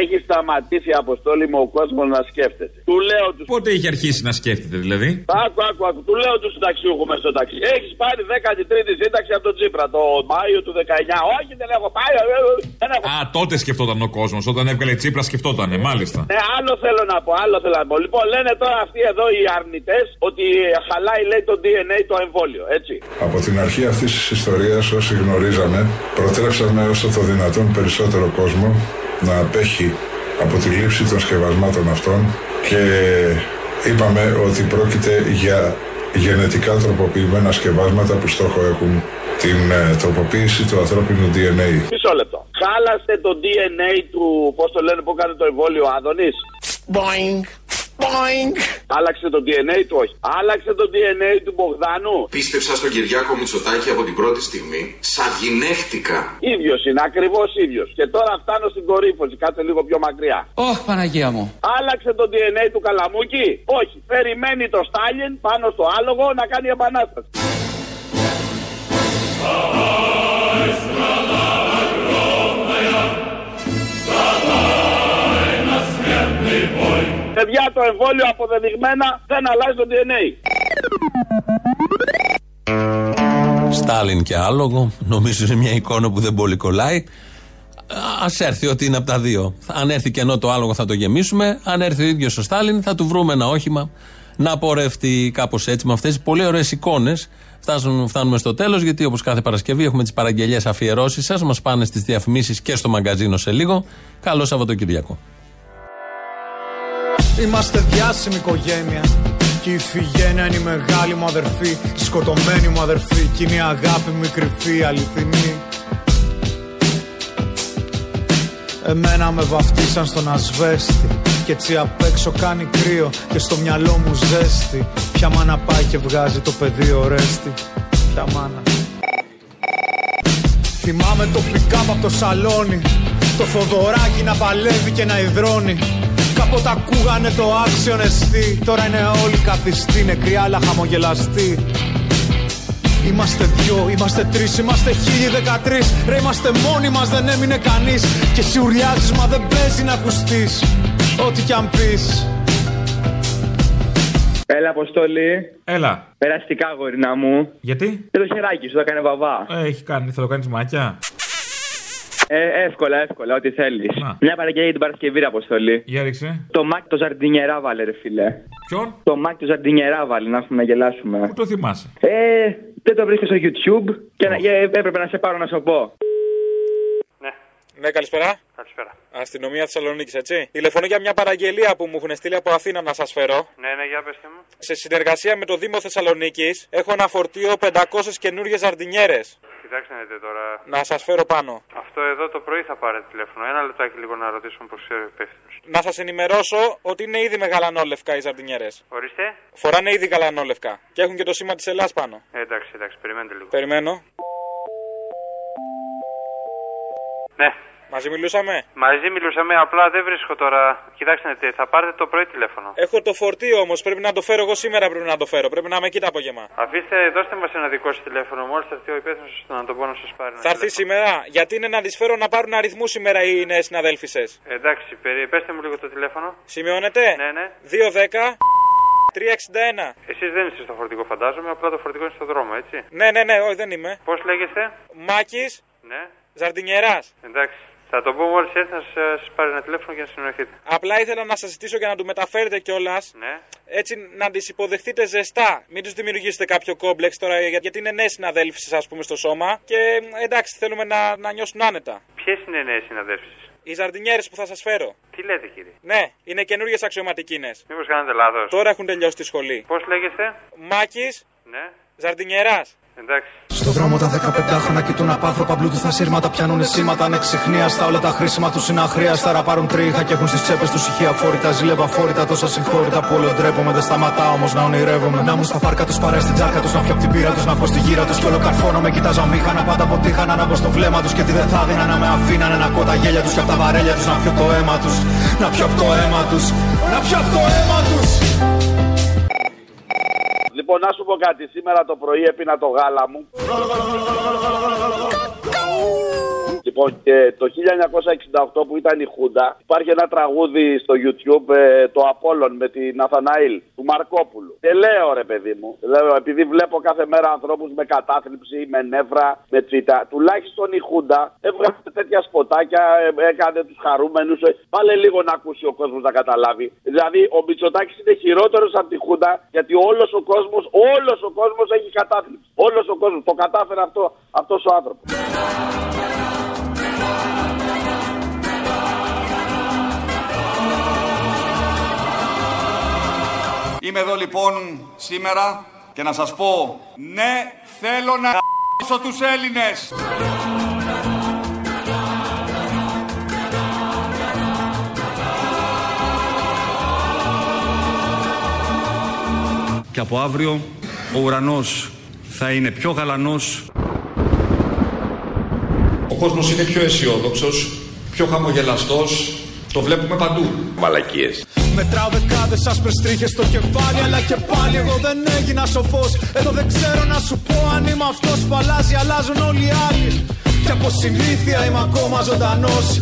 Έχει σταματήσει η αποστόλη μου ο κόσμος να σκέφτεται. Του λέω του. Πότε είχε αρχίσει να σκέφτεται δηλαδή; Άκου, άκου, άκου. Του λέω τους συνταξιούχους μέσα στο ταξί. Έχεις πάρει 13η σύνταξη από τον Τσίπρα το Μάιο του 19. Όχι, δεν έχω πάει. ε, ε, Δεν έχω Α, τότε σκεφτόταν ο κόσμος. Όταν έβγαλε τσίπρα σκεφτότανε, μάλιστα. Ναι, άλλο θέλω να πω, άλλο θέλω να πω. Λοιπόν, λένε τώρα αυτοί εδώ οι αρνητές ότι χαλάει λέει το DNA το εμβόλιο, έτσι. Από την αρχή αυτής της ιστορίας όσοι γνωρίζαμε προτρέψαμε όσο το δυνατόν περισσότερο κόσμο να απέχει από τη λήψη των σκευασμάτων αυτών και είπαμε ότι πρόκειται για γενετικά τροποποιημένα σκευάσματα που στόχο έχουν την ε, τροποποίηση του ανθρώπινου DNA. Μισό λεπτό. Χάλασε το DNA του, πώς το λένε, που έκανε το εμβόλιο ο Άδωνης; Boing. Boing. Άλλαξε το DNA του, όχι. Άλλαξε το DNA του Μπογδάνου. Πίστεψα στον Κυριάκο Μητσοτάκη από την πρώτη στιγμή. Σαυγινεύτηκα. ίδιος είναι, ακριβώς ίδιος. Και τώρα φτάνω στην κορύφωση, κάτσε λίγο πιο μακριά. Ωχ, Παναγία μου. Άλλαξε το DNA του Καλαμούκη; Όχι. Περιμένει το Στάλιν πάνω στο άλογο να κάνει επανάσταση. Παιδιά, το εμβόλιο αποδεδειγμένα δεν αλλάζει το DNA. Στάλιν και άλογο. Νομίζω είναι μια εικόνα που δεν πολύ κολλάει. Α έρθει ότι είναι από τα δύο. Αν έρθει κενό το άλογο θα το γεμίσουμε. Αν έρθει ο ίδιος ο Στάλιν θα του βρούμε ένα όχημα να πορευτεί κάπως έτσι με αυτές τις πολύ ωραίες εικόνες. Φτάνουμε στο τέλος γιατί όπως κάθε Παρασκευή έχουμε τις παραγγελίες αφιερώσεις σας. Μας πάνε στις διαφημίσεις και στο μαγκαζίνο σε λίγο. Καλό Σαββατοκύριακο. Είμαστε διάσημη οικογένεια. Κι η Ιφηγένεια είναι η μεγάλη μου αδερφή. Η σκοτωμένη μου αδερφή. Κι είναι η αγάπη μου η κρυφή αληθινή. Εμένα με βαφτίσαν στον ασβέστη. Κι έτσι απ' έξω κάνει κρύο. Και στο μυαλό μου ζέστη. Ποια μάνα πάει και βγάζει το παιδί ορέστη Ποια μάνα. Θυμάμαι το pick-up από το σαλόνι. Το Θοδωράκι να παλεύει και να υδρώνει Κάποτε ακούγανε το άξιον εστί Τώρα είναι όλοι καθιστοί νεκροί αλλά χαμογελαστοί Είμαστε δυο, είμαστε τρεις, είμαστε χίλιοι δεκατρεις Ρε είμαστε μόνοι μας δεν έμεινε κανείς Και εσύ ουρλιάζεις μα δεν παίζει να ακουστείς Ό,τι κι αν πεις Έλα, Αποστόλη. Έλα. Περαστικά, γορίνα μου. Γιατί; Και το χεράκι σου, το έκανε βαβά. Ε, έχει κάνει, θα το κάνεις μάτια. Ε, εύκολα, εύκολα, ό,τι θέλεις. Μια παραγγελία για την Παρασκευή, ρε, Αποστόλη. Για ρίξε. Το μάκι το ζαρντινιερά βάλε, ρε φίλε. Ποιον; Το μάκι το ζαρντινιερά βάλε, να έχουμε να γελάσουμε. Πού το θυμάσαι; Ε, Δεν το βρίσκω στο YouTube και να- ε, έπρεπε να σε πάρω να σου πω. Ναι, καλησπέρα. Καλησπέρα. Αστυνομία Θεσσαλονίκης, έτσι. Τηλεφωνώ για μια παραγγελία που μου έχουν στείλει από Αθήνα να σας φέρω. Ναι, ναι, για πετε μου. Σε συνεργασία με το Δήμο Θεσσαλονίκης έχω ένα φορτίο 500 καινούριε ζαρντινιέρε. Κοιτάξτε να δείτε τώρα. Να σας φέρω πάνω. Αυτό εδώ το πρωί θα πάρετε τηλέφωνο. Ένα λεπτάκι λίγο να ρωτήσουμε πώς ξέρει ο υπεύθυνος. Να σας ενημερώσω ότι είναι ήδη με γαλανόλευκα οι ζαρντινιέρε. Ορίστε. Φοράνε ήδη γαλανόλευκα. Και έχουν και το σήμα της Ελλάδα πάνω. Ε, εντάξει, εντάξει, περιμένετε λίγο. Περιμένω. Ναι. Μαζί μιλούσαμε; Μαζί μιλούσαμε, απλά δεν βρίσκω τώρα. Κοιτάξτε να δείτε, θα πάρετε το πρωί τηλέφωνο. Έχω το φορτίο όμως. Πρέπει να το φέρω εγώ σήμερα. Πρέπει να το φέρω. Πρέπει να είμαι εκεί το απόγευμα. Αφήστε, δώστε μας ένα δικό σας τηλέφωνο. Μόλις θα έρθει ο υπεύθυνος να τον πω να σας πάρει. ένα Θα έρθει σήμερα; Γιατί είναι να τις φέρω να πάρουν αριθμούς σήμερα οι νέες συναδέλφισε. τηλέφωνο. Εντάξει, περι... πέστε μου λίγο το τηλέφωνο. Σημειώνετε; Ναι, ναι. 210 361. Εσείς δεν είστε στο φορτικό, φαντάζομαι. Απλά το φορτικό είναι στο δρόμο, έτσι. Ναι, ναι, ναι, όχι δεν είμαι. Πώς λέγεστε, Μάκης Ναι. Ζαρντινιερά. Εντάξει. Θα το πω μόλις έρθει να σας πάρει ένα τηλέφωνο και να συνοηθείτε. Απλά ήθελα να σας ζητήσω για να του μεταφέρετε κιόλας. Ναι. Έτσι να τις υποδεχτείτε ζεστά. Μην τους δημιουργήσετε κάποιο κόμπλεξ τώρα για- γιατί είναι νέες συναδέλφισε, ας πούμε, στο σώμα. Και ε, εντάξει, θέλουμε να, να νιώσουν άνετα. Ποιες είναι οι νέες συναδέλφισε. Οι ζαρντινιέρες που θα σας φέρω. Τι λέτε, κύριε; Ναι, είναι καινούριε αξιωματικίνε. Μήπως κάνετε λάθος; Τώρα έχουν τελειώσει τη σχολή. Πώς λέγεστε, Μάκης Ναι. Ζαρντινιερά. Εντάξει. Στο δρόμο τα 15 χρόνια κοιτούν απάνθρωπα μπλούτου στα σύρματα. Πιάνουν σήματα ανεξιχνίαστα. Όλα τα χρήσιμα τους είναι αχρίαστα. Ραπάρουν τρίχα και έχουν στις τσέπες τους ηχεία φόρητα. Ζήλευα φόρητα τόσα συγχώρητα που όλο ντρέπομαι. Δεν σταματάω όμως να ονειρεύομαι. Να μου στα πάρκα τους παρέ στην τσάρκα τους. Να πιω απ' την πύρα τους. Να βγω στη γύρα τους. Κι όλο καρφώνω με κοιτάζα μήχανα. Πάντα αποτύχανα να μπω στο βλέμμα τους. Και τι δεν θα δίνα να με αφήνανε να κώ τα γέλια τους. Και απ' τα βαρέλια τους να πιω το αίμα τους. Να πιω απ' το αίμα τους. Να πιω απ' το αίμα τους. Λοιπόν, να σου πω κάτι. Σήμερα το πρωί έπινα το γάλα μου. Λοιπόν, και το 1968 που ήταν η Χούντα, υπάρχει ένα τραγούδι στο YouTube, ε, το Απόλλων με την Ναθαναήλ, του Μαρκόπουλου. Και λέω ρε παιδί μου, λέω, επειδή βλέπω κάθε μέρα ανθρώπους με κατάθλιψη, με νεύρα, με τσίτα, τουλάχιστον η Χούντα έβγαλε τέτοια σποτάκια, ε, έκανε τους χαρούμενους. ε, Πάλε λίγο να ακούσει ο κόσμος να καταλάβει. Δηλαδή, ο Μητσοτάκης είναι χειρότερος από τη Χούντα, γιατί όλος ο κόσμος, όλος ο κόσμος έχει κατάθλιψη. Όλος ο κόσμος. Το κατάφερε αυτό, αυτός ο άνθρωπος. Είμαι εδώ λοιπόν σήμερα και να σας πω ναι θέλω να *laughs* γ***σω τους Έλληνες. Και από αύριο ο ουρανός θα είναι πιο γαλανός. Ο κόσμος είναι πιο αισιόδοξος, πιο χαμογελαστός. Το βλέπουμε παντού. Μαλακίες. Μετράω δεκάδες άσπρες τρίχες στο κεφάλι, αλλά και πάλι εγώ δεν έγινα σοφός. Εδώ δεν ξέρω να σου πω αν είμαι αυτός που αλλάζει, αλλάζουν όλοι οι άλλοι. Και από συνήθεια είμαι ακόμα ζωντανός.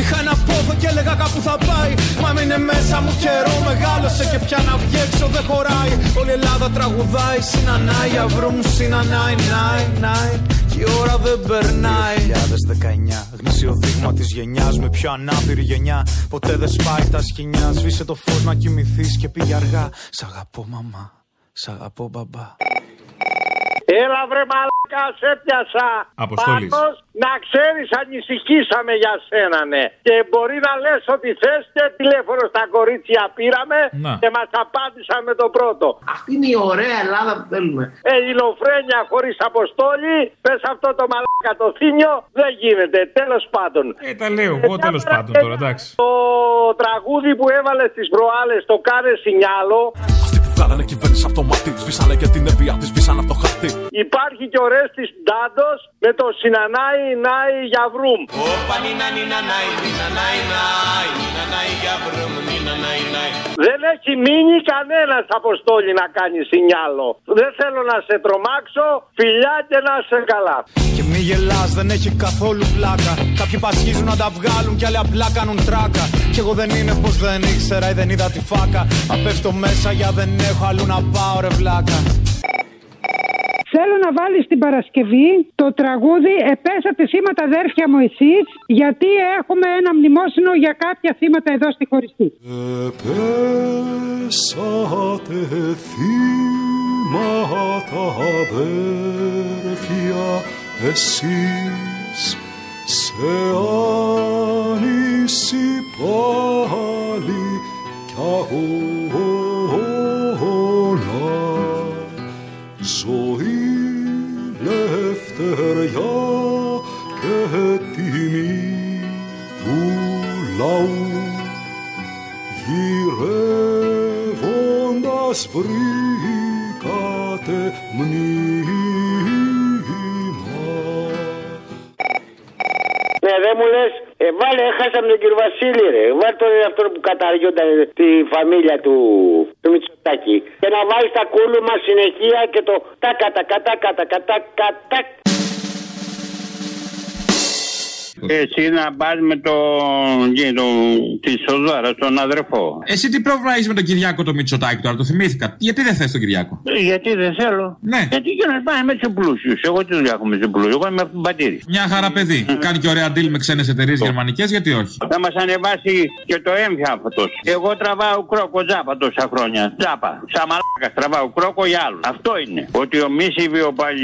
Είχα ένα πόθο και έλεγα κάπου θα πάει. Μα μείνε μέσα μου καιρό, μεγάλωσε και πια να βγει έξω δεν χωράει. Όλη η Ελλάδα τραγουδάει, συνανάει, αυρού μου συνανάει, νάι, νάι. Και η ώρα δεν περνάει. 2019, γνήσιο δείγμα της γενιάς με πιο ανάπηρη γενιά. Ποτέ δεν σπάει τα σκηνιά. Σβήσε το φως να κοιμηθείς και πήγε αργά. Σ' αγαπώ, μαμά. Σ' αγαπώ, μπαμπά. Έλα βρε μαλάκα, σε πιάσα. Αποστόλης. Πάνος, να ξέρεις ανησυχήσαμε για σένα ναι. Και μπορεί να λες ότι θες και τηλέφωνο στα κορίτσια πήραμε Να. και μας απάντησαν με το πρώτο. Αυτή είναι η ωραία Ελλάδα που θέλουμε. Ελληνοφρένια χωρίς αποστόλη, πες αυτό το μαλάκα το θύμιο, δεν γίνεται. Τέλος πάντων. Ε, τα λέω εγώ τέλος πάντων τώρα, εντάξει. Το τραγούδι που έβαλε στις προάλλες το κάνε σινιάλο Βγάλανε κυβέρνηση από το μάτι. Σβήσανε και την ευεία της, σβήσανε από το χαρτί. Υπάρχει και ο Ρέστης Ντάντος με το Συνανάι Νάι για βρούμ. Όπα νίνα νίνα νάι, νίνα νάι νάι, νίνα νάι για βρούμ, νίνα νάι νάι. Δεν έχει μείνει κανένας αποστόλη να κάνεις σινιάλο. Δεν θέλω να σε τρομάξω, φιλιά και να σε καλά. Και μη γελάς, δεν έχει καθόλου πλάκα. Κάποιοι πασχίζουν να τα βγάλουν κι άλλοι απλά κάνουν τράκα. Κι εγώ δεν είναι πως δεν ήξερα ή δεν είδα τη φάκα. Μα πέφτω μέσα για δεν έχω αλλού να πάω, ρε βλάκα. Θέλω να βάλεις την Παρασκευή το τραγούδι «Επέσατε σήματα αδέρφια μου εσείς» γιατί έχουμε ένα μνημόσυνο για κάποια θύματα εδώ στη χωριστή. Πέσατε θύματα βήματα αδέρφια εσείς σε άνηση πάλι κι αγώνα βρήκατε μνήμα Ναι, δεν μου λες, ε, βάλε, έχασα με τον κύριο Βασίλη, ρε. Βάλε τον αυτό που καταργιόταν τη φαμίλια του, του Μητσοτάκη. Και να βάλεις τα κούλουμα συνεχεία και το τάκα, τάκα, τάκα, τάκα, τάκα, τάκα. Εσύ να πα με τον κύριο τη Σοζάρα, τον αδερφό. Εσύ τι πρόβλημα έχει με τον Κυριάκο το Μητσοτάκη τώρα, το θυμήθηκα. Γιατί δεν θε τον Κυριάκο. Ε, Γιατί δεν θέλω. Ναι. Γιατί και να πάει με του πλούσιου. Εγώ τι δουλειά έχω με του πλούσιου. Εγώ είμαι από την πατήρη. Μια χαρά παιδί. Κάνει και ωραία deal με ξένε εταιρείε γερμανικέ, γιατί όχι. Θα μα ανεβάσει και το έμφυα αυτό. Εγώ τραβάω κρόκο τζάπα τόσα χρόνια. Τζάπα. Σαν μαλάκα τραβάω κρόκο για άλλου. Αυτό είναι. Ότι εμεί οι, βιοπαλ...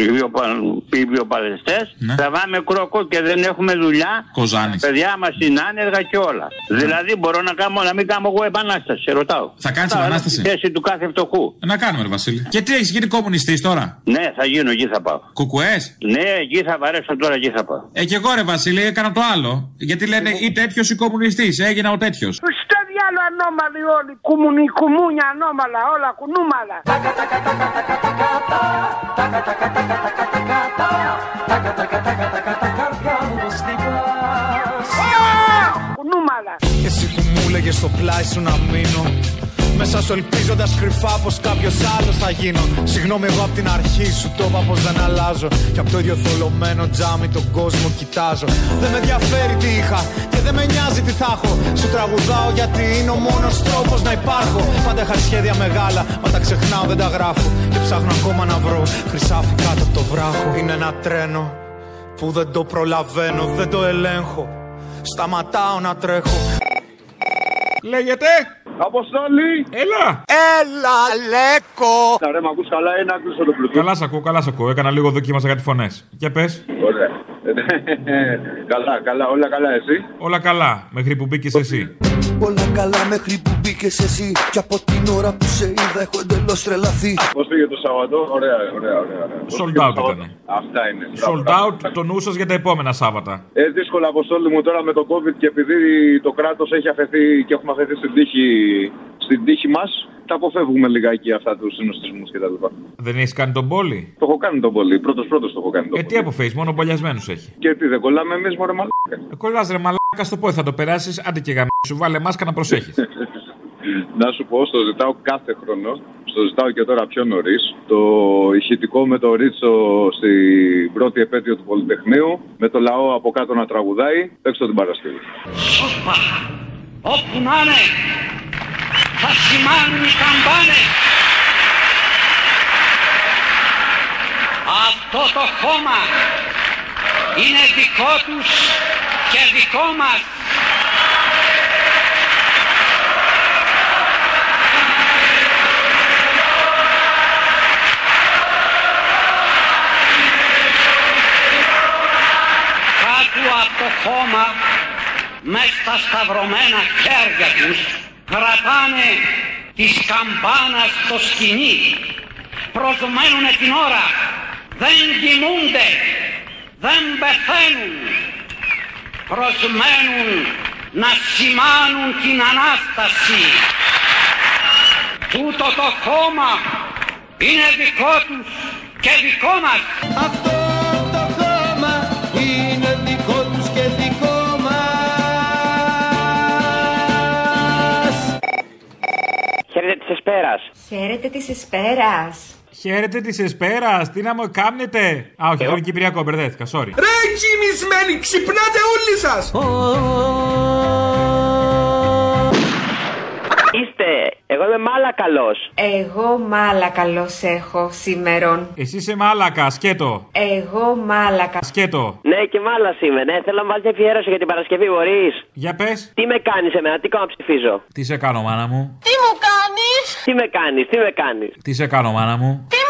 οι, βιοπαλ... οι βιοπαλαιστέ Ναι. τραβάμε κρόκο και δεν έχουμε δουλειά. Κοζάνη. Τα παιδιά μα είναι άνεργα και όλα. Δηλαδή μπορώ να, κάνω, να μην κάνω εγώ επανάσταση. Σε ρωτάω. Θα κάνεις Ρωτάω, επανάσταση? Στη θέση του κάθε φτωχού. Να κάνουμε, ρε Βασίλη. Και τι έχει γίνει κομμουνιστή τώρα. Ναι, θα γίνω, εκεί θα πάω. Κουκουέ. Ναι, εκεί θα βαρέσω τώρα, εκεί θα πάω. Ε, και εγώ ρε Βασίλη έκανα το άλλο. Γιατί λένε ή τέτοιο ή κομμουνιστή. Έγινα ο τέτοιο. Στο διάλο ανώμαλοι όλοι. Κουμουνι, κουμούνια ανώμαλα, όλα κουνούμαλα. Κουνούμαλα. Εσύ που μου έλεγε στο πλάι σου να μείνω μέσα σου ελπίζοντας κρυφά πως κάποιος άλλος θα γίνω. Συγγνώμη, εγώ από την αρχή σου το είπα πως δεν αλλάζω. Και από το ίδιο θολωμένο τζάμι τον κόσμο κοιτάζω. Δεν με ενδιαφέρει τι είχα και δεν με νοιάζει τι θα έχω. Σου τραγουδάω γιατί είναι ο μόνος τρόπος να υπάρχω. Πάντα είχα σχέδια μεγάλα, μα τα ξεχνάω, δεν τα γράφω. Και ψάχνω ακόμα να βρω χρυσάφι κάτω από το βράχο. Είναι ένα τρένο που δεν το προλαβαίνω, δεν το ελέγχω. Σταματάω να τρέχω. Λέγεται; Αποστολή! Έλα! Έλα, Λέκο! Να ρε, μ' ακούς καλά ή να ακούσω το πλουτό. Καλά σ' ακούω, καλά σ' ακούω. Έκανα λίγο δοκίμασα κάτι φωνές. Για πες. Ωραία. *laughs* καλά, καλά, όλα καλά, εσύ; Όλα καλά, μέχρι που μπήκες εσύ. Όλα καλά μέχρι που μπήκες εσύ Και από την ώρα που σε είδα έχω εντελώς τρελαθεί Πώ πήγε το Σάββατο, ωραία, ωραία, ωραία. ωραία. Πώς Sold πήγε το out Σάββατο; ήταν. Αυτά είναι. Μπράβο, Sold μπράβο. out το νου σας για τα επόμενα Σάββατα. Ε, δύσκολα αποστόλη μου τώρα με το COVID και επειδή το κράτος έχει αφαιθεί και έχουμε αφαιθεί στην τύχη, στην τύχη μας, τα αποφεύγουμε λιγάκι αυτά τους συνοστισμούς κτλ. Δεν έχεις κάνει τον πόλη; Το έχω κάνει τον πολύ. Πρώτος πρώτος το έχω κάνει τον Ε, τι αποφεύγεις, μόνο μπολιασμένου έχει. Και τι δεν κολλάμε εμείς, μωρέ μαλάκα. Ε, Κολλάς ρε μαλάκα στο πόδι θα το περάσεις, άντε και γαμ. Σου βάλε μάσκα να προσέχεις. *laughs* Να σου πω, στο ζητάω κάθε χρόνο. Στο ζητάω και τώρα πιο νωρίς. Το ηχητικό με το Ρίτσο στην πρώτη επέτειο του Πολυτεχνείου. Με το λαό από κάτω να τραγουδάει. Έξω την Παρασκευή. Όπα, όπου να είναι, θα σημάνουν οι καμπάνες. Αυτό το χώμα είναι δικό τους και δικό μας. Κάτω από το χώμα, μες στα σταυρωμένα χέρια τους, κρατάνε της καμπάνας το σκηνή. Προσμένουνε την ώρα, δεν κοιμούνται, δεν πεθαίνουν. Προσμένουν να σημάνουν την Ανάσταση. Τούτο το χώμα είναι δικό τους και δικό μας. Αυτό Χαίρετε της Εσπέρας. Χαίρετε της Εσπέρας. Χαίρετε της Εσπέρας, τι να μου κάμνετε; Α, όχι, εγώ Κυπριακό, μπερδεύτηκα, sorry. Ρε κοιμισμένοι, ξυπνάτε όλοι σας! Είστε, εγώ είμαι μάλα καλό. Εγώ μάλακα έχω σήμερον. Εσύ είσαι μάλακα, σκέτο. Εγώ μάλακα. Σκέτο. Ναι, και μάλα είμαι, ναι. Θέλω να βάλεις μια αφιέρωση για την Παρασκευή, μπορείς; Για πες. Τι με κάνεις εμένα, τι κάνω να ψηφίζω; Τι σε κάνω, μάνα μου; Τι μου κάνεις! Τι με κάνεις, τι με κάνεις; Τι σε κάνω, μάνα μου; Τι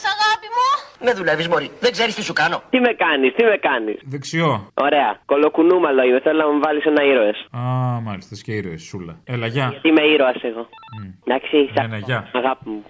μου κάνεις αγάπη μου Με δουλεύεις, Μωρή. Δεν ξέρεις τι σου κάνω. Τι με κάνεις, τι με κάνεις; Δεξιό. Ωραία. Κολοκουνούμαλο είμαι. Θέλω να μου βάλεις ένα ήρωες. Α, μάλιστα, και ήρωες, σούλα. Έλα, γεια. Γιατί είμαι ήρωας εγώ. Εντάξει, Ναι, ναι, γεια. αγάπη μου.